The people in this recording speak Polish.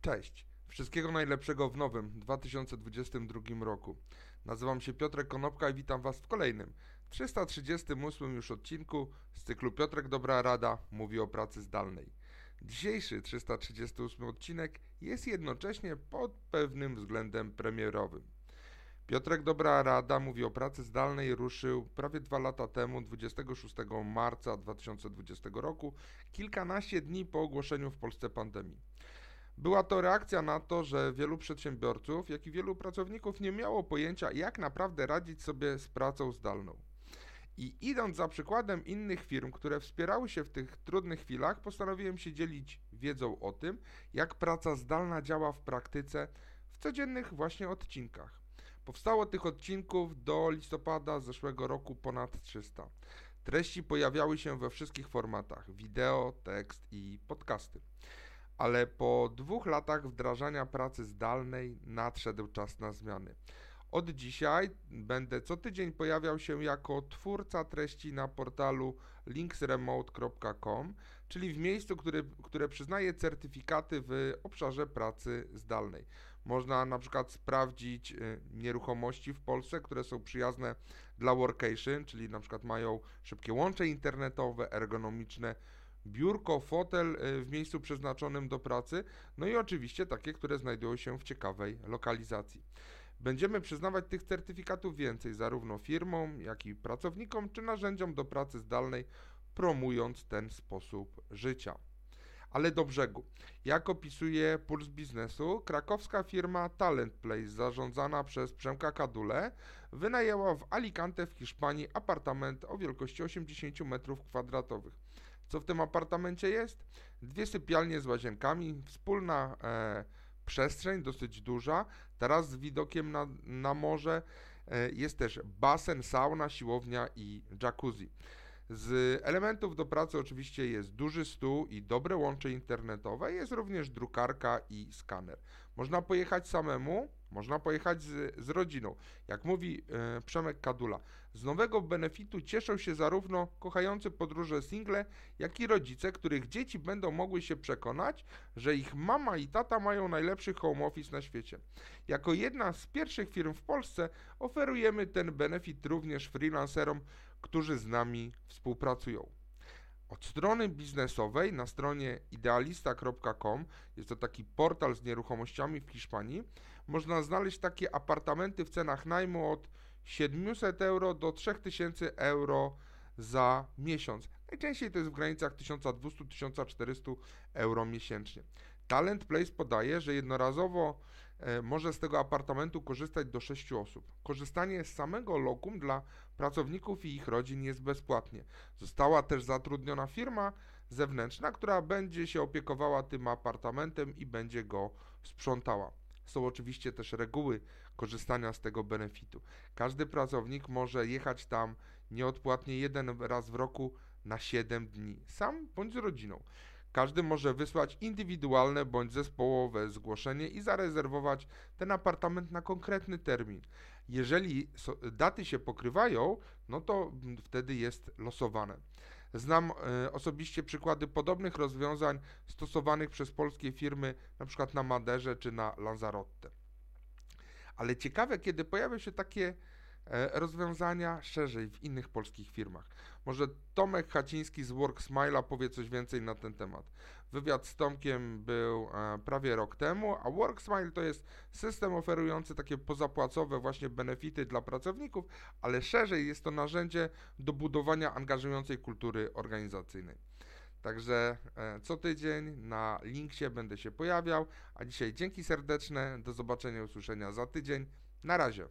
Cześć. Wszystkiego najlepszego w nowym 2022 roku. Nazywam się Piotrek Konopka i witam Was w kolejnym 338 już odcinku z cyklu Piotrek Dobra Rada mówi o pracy zdalnej. Dzisiejszy 338 odcinek jest jednocześnie pod pewnym względem premierowym. Piotrek Dobra Rada mówi o pracy zdalnej ruszył prawie dwa lata temu, 26 marca 2020 roku, kilkanaście dni po ogłoszeniu w Polsce pandemii. Była to reakcja na to, że wielu przedsiębiorców, jak i wielu pracowników nie miało pojęcia, jak naprawdę radzić sobie z pracą zdalną. I idąc za przykładem innych firm, które wspierały się w tych trudnych chwilach, postanowiłem się dzielić wiedzą o tym, jak praca zdalna działa w praktyce w codziennych właśnie odcinkach. Powstało tych odcinków do listopada zeszłego roku ponad 300. Treści pojawiały się we wszystkich formatach: wideo, tekst i podcasty ale po dwóch latach wdrażania pracy zdalnej nadszedł czas na zmiany. Od dzisiaj będę co tydzień pojawiał się jako twórca treści na portalu linksremote.com, czyli w miejscu, który, które przyznaje certyfikaty w obszarze pracy zdalnej. Można na przykład sprawdzić y, nieruchomości w Polsce, które są przyjazne dla workation, czyli na przykład mają szybkie łącze internetowe, ergonomiczne biurko, fotel y, w miejscu przeznaczonym do pracy, no i oczywiście takie, które znajdują się w ciekawej lokalizacji. Będziemy przyznawać tych certyfikatów więcej zarówno firmom, jak i pracownikom czy narzędziom do pracy zdalnej, promując ten sposób życia. Ale do brzegu. Jak opisuje Puls Biznesu, krakowska firma Talent Place, zarządzana przez Przemka Kadule, wynajęła w Alicante w Hiszpanii apartament o wielkości 80 m2. Co w tym apartamencie jest? Dwie sypialnie z łazienkami, wspólna e, przestrzeń, dosyć duża, teraz z widokiem na, na morze. E, jest też basen, sauna, siłownia i jacuzzi. Z elementów do pracy oczywiście jest duży stół i dobre łącze internetowe, jest również drukarka i skaner. Można pojechać samemu, można pojechać z, z rodziną. Jak mówi e, Przemek Kadula, z nowego benefitu cieszą się zarówno kochający podróże single, jak i rodzice, których dzieci będą mogły się przekonać, że ich mama i tata mają najlepszy home office na świecie. Jako jedna z pierwszych firm w Polsce oferujemy ten benefit również freelancerom, którzy z nami współpracują. Od strony biznesowej na stronie idealista.com, jest to taki portal z nieruchomościami w Hiszpanii, można znaleźć takie apartamenty w cenach najmu od 700 euro do 3000 euro za miesiąc. Najczęściej to jest w granicach 1200-1400 euro miesięcznie. Talent Place podaje, że jednorazowo e, może z tego apartamentu korzystać do 6 osób. Korzystanie z samego lokum dla pracowników i ich rodzin jest bezpłatnie. Została też zatrudniona firma zewnętrzna, która będzie się opiekowała tym apartamentem i będzie go sprzątała. Są oczywiście też reguły korzystania z tego benefitu. Każdy pracownik może jechać tam nieodpłatnie jeden raz w roku na 7 dni, sam bądź z rodziną. Każdy może wysłać indywidualne bądź zespołowe zgłoszenie i zarezerwować ten apartament na konkretny termin. Jeżeli daty się pokrywają, no to wtedy jest losowane. Znam e, osobiście przykłady podobnych rozwiązań stosowanych przez polskie firmy, na przykład na Maderze czy na Lanzarote. Ale ciekawe, kiedy pojawią się takie rozwiązania szerzej w innych polskich firmach. Może Tomek Haciński z WorkSmile'a powie coś więcej na ten temat. Wywiad z Tomkiem był e, prawie rok temu, a WorkSmile to jest system oferujący takie pozapłacowe właśnie benefity dla pracowników, ale szerzej jest to narzędzie do budowania angażującej kultury organizacyjnej. Także e, co tydzień na linksie będę się pojawiał, a dzisiaj dzięki serdeczne, do zobaczenia, usłyszenia za tydzień. Na razie.